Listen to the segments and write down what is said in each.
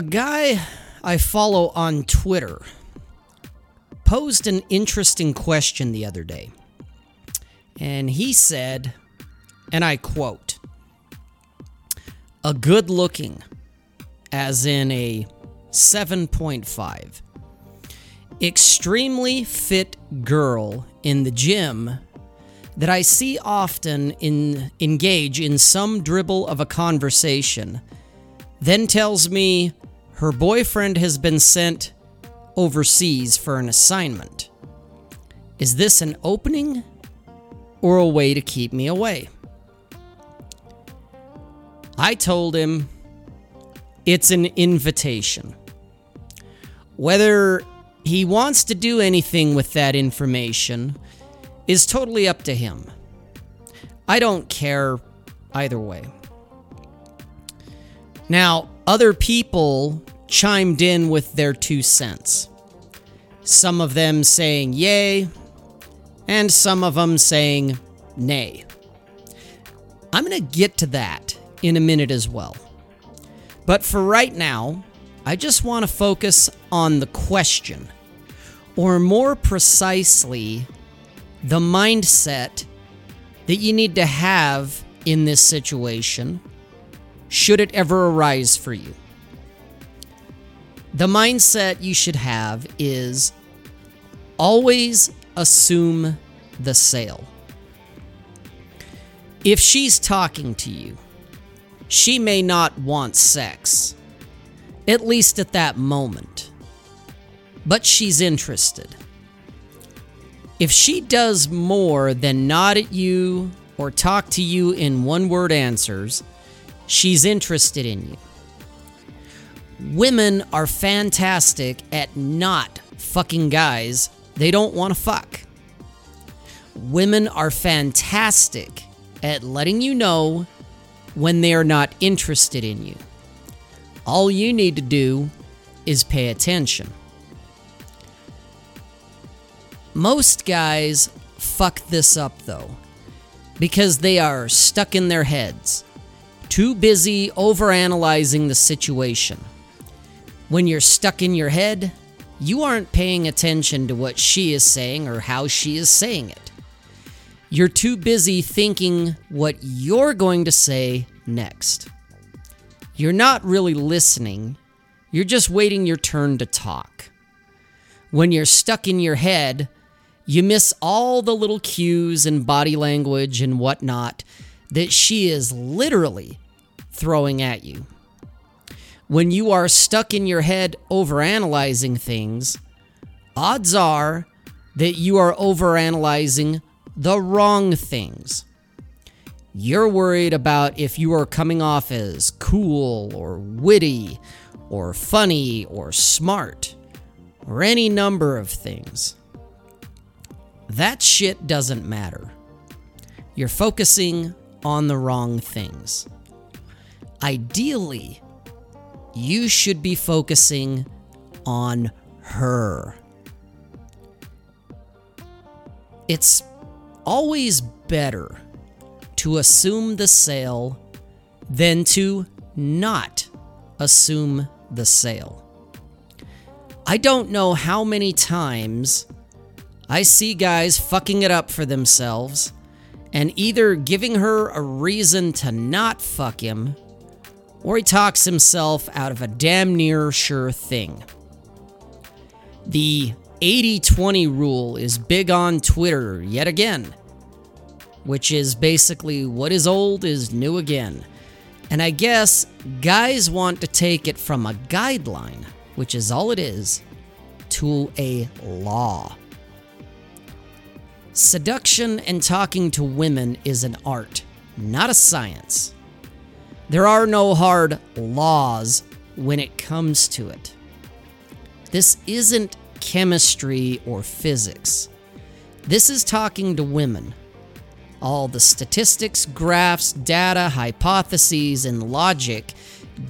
a guy I follow on Twitter posed an interesting question the other day. And he said, and I quote, a good looking, as in a 7.5, extremely fit girl in the gym that I see often in engage in some dribble of a conversation, then tells me her boyfriend has been sent overseas for an assignment. Is this an opening or a way to keep me away? I told him it's an invitation. Whether he wants to do anything with that information is totally up to him. I don't care either way. Now, other people chimed in with their two cents. Some of them saying yay, and some of them saying nay. I'm going to get to that in a minute as well. But for right now, I just want to focus on the question, or more precisely, the mindset that you need to have in this situation should it ever arise for you. The mindset you should have is always assume the sale. If she's talking to you, she may not want sex, at least at that moment, but she's interested. If she does more than nod at you or talk to you in one word answers, she's interested in you. Women are fantastic at not fucking guys they don't want to fuck. Women are fantastic at letting you know when they are not interested in you. All you need to do is pay attention. Most guys fuck this up though, because they are stuck in their heads, too busy overanalyzing the situation. When you're stuck in your head, you aren't paying attention to what she is saying or how she is saying it. You're too busy thinking what you're going to say next. You're not really listening, you're just waiting your turn to talk. When you're stuck in your head, you miss all the little cues and body language and whatnot that she is literally throwing at you. When you are stuck in your head overanalyzing things, odds are that you are overanalyzing the wrong things. You're worried about if you are coming off as cool or witty or funny or smart or any number of things. That shit doesn't matter. You're focusing on the wrong things. Ideally, you should be focusing on her. It's always better to assume the sale than to not assume the sale. I don't know how many times I see guys fucking it up for themselves and either giving her a reason to not fuck him or he talks himself out of a damn near sure thing. The 80 20 rule is big on Twitter yet again, which is basically what is old is new again. And I guess guys want to take it from a guideline, which is all it is, to a law. Seduction and talking to women is an art, not a science. There are no hard laws when it comes to it. This isn't chemistry or physics. This is talking to women. All the statistics, graphs, data, hypotheses, and logic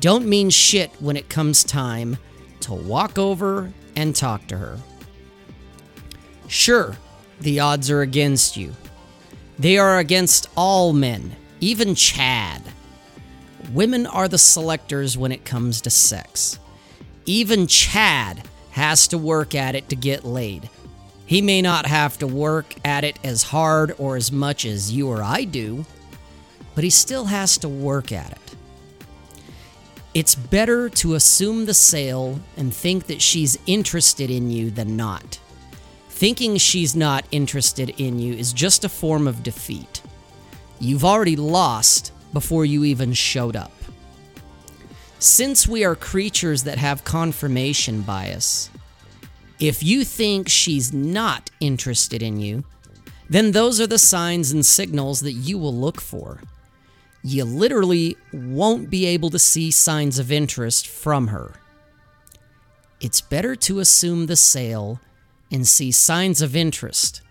don't mean shit when it comes time to walk over and talk to her. Sure, the odds are against you. They are against all men, even Chad. Women are the selectors when it comes to sex. Even Chad has to work at it to get laid. He may not have to work at it as hard or as much as you or I do, but he still has to work at it. It's better to assume the sale and think that she's interested in you than not. Thinking she's not interested in you is just a form of defeat. You've already lost before you even showed up. Since we are creatures that have confirmation bias, if you think she's not interested in you, then those are the signs and signals that you will look for you literally won't be able to see signs of interest from her. It's better to assume the sale and see signs of interest,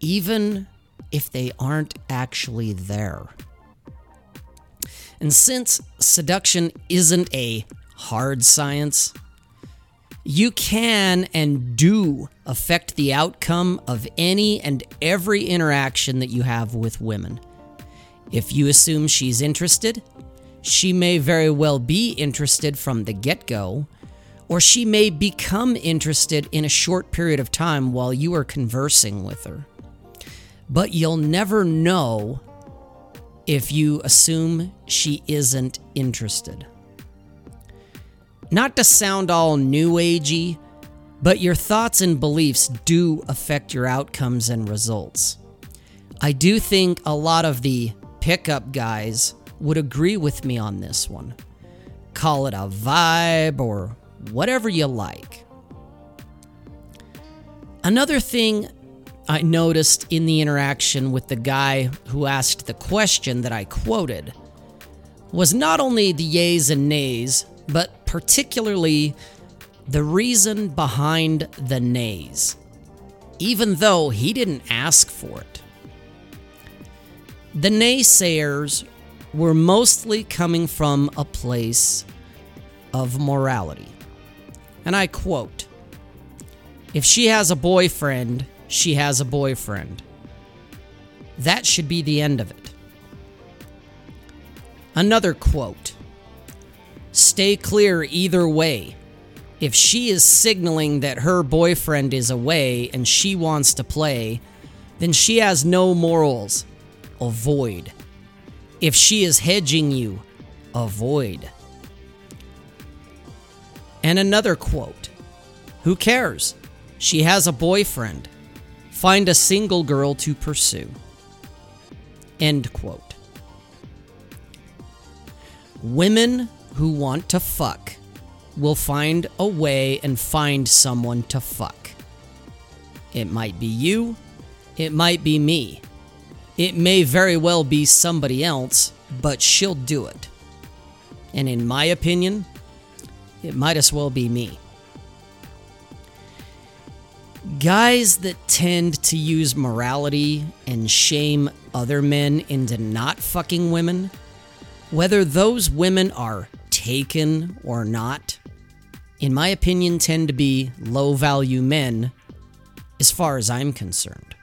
even if they aren't actually there. And since seduction isn't a hard science, you can and do affect the outcome of any and every interaction that you have with women. If you assume she's interested, she may very well be interested from the get go, or she may become interested in a short period of time while you are conversing with her. But you'll never know if you assume she isn't interested. Not to sound all new agey, but your thoughts and beliefs do affect your outcomes and results. I do think a lot of the pickup guys would agree with me on this one. Call it a vibe or whatever you like. Another thing I noticed in the interaction with the guy who asked the question that I quoted was not only the yays and nays, but particularly the reason behind the nays, even though he didn't ask for it. The naysayers were mostly coming from a place of morality. And I quote If she has a boyfriend, she has a boyfriend. That should be the end of it. Another quote Stay clear either way. If she is signaling that her boyfriend is away and she wants to play, then she has no morals avoid. If she is hedging you, avoid. And another quote Who cares? She has a boyfriend. Find a single girl to pursue. End quote. Women who want to fuck will find a way and find someone to fuck. It might be you, it might be me. It may very well be somebody else, but she'll do it. And in my opinion, it might as well be me. Guys that tend to use morality and shame other men into not fucking women, whether those women are taken or not, in my opinion, tend to be low value men as far as I'm concerned.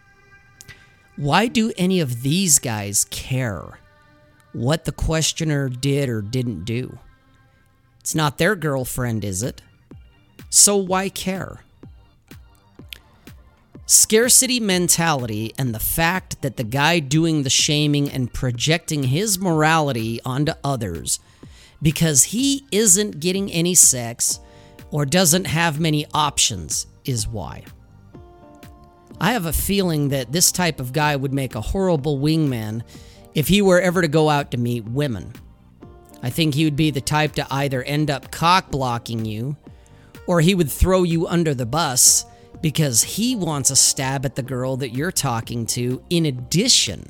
Why do any of these guys care what the questioner did or didn't do? It's not their girlfriend, is it? So why care? Scarcity mentality and the fact that the guy doing the shaming and projecting his morality onto others because he isn't getting any sex or doesn't have many options is why. I have a feeling that this type of guy would make a horrible wingman if he were ever to go out to meet women. I think he would be the type to either end up cock blocking you or he would throw you under the bus because he wants a stab at the girl that you're talking to in addition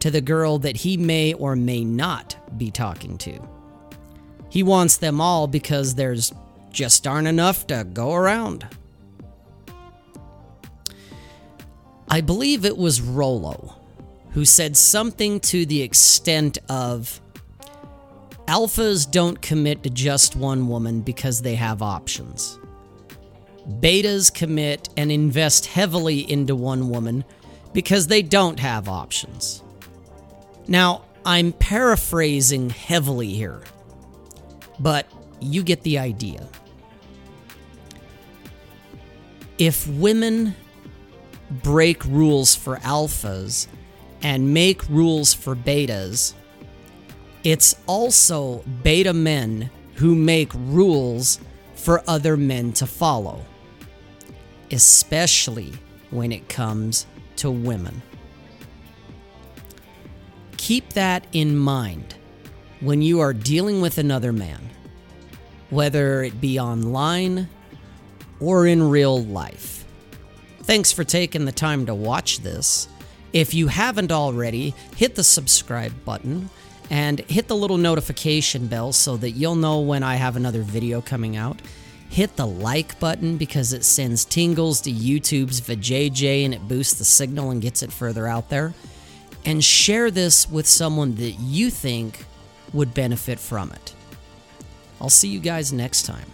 to the girl that he may or may not be talking to. He wants them all because there's just aren't enough to go around. I believe it was Rollo who said something to the extent of Alphas don't commit to just one woman because they have options. Betas commit and invest heavily into one woman because they don't have options. Now, I'm paraphrasing heavily here, but you get the idea. If women break rules for alphas and make rules for betas, it's also beta men who make rules for other men to follow, especially when it comes to women. Keep that in mind when you are dealing with another man, whether it be online or in real life. Thanks for taking the time to watch this. If you haven't already, hit the subscribe button and hit the little notification bell so that you'll know when I have another video coming out. Hit the like button because it sends tingles to YouTube's VJJ and it boosts the signal and gets it further out there. And share this with someone that you think would benefit from it. I'll see you guys next time.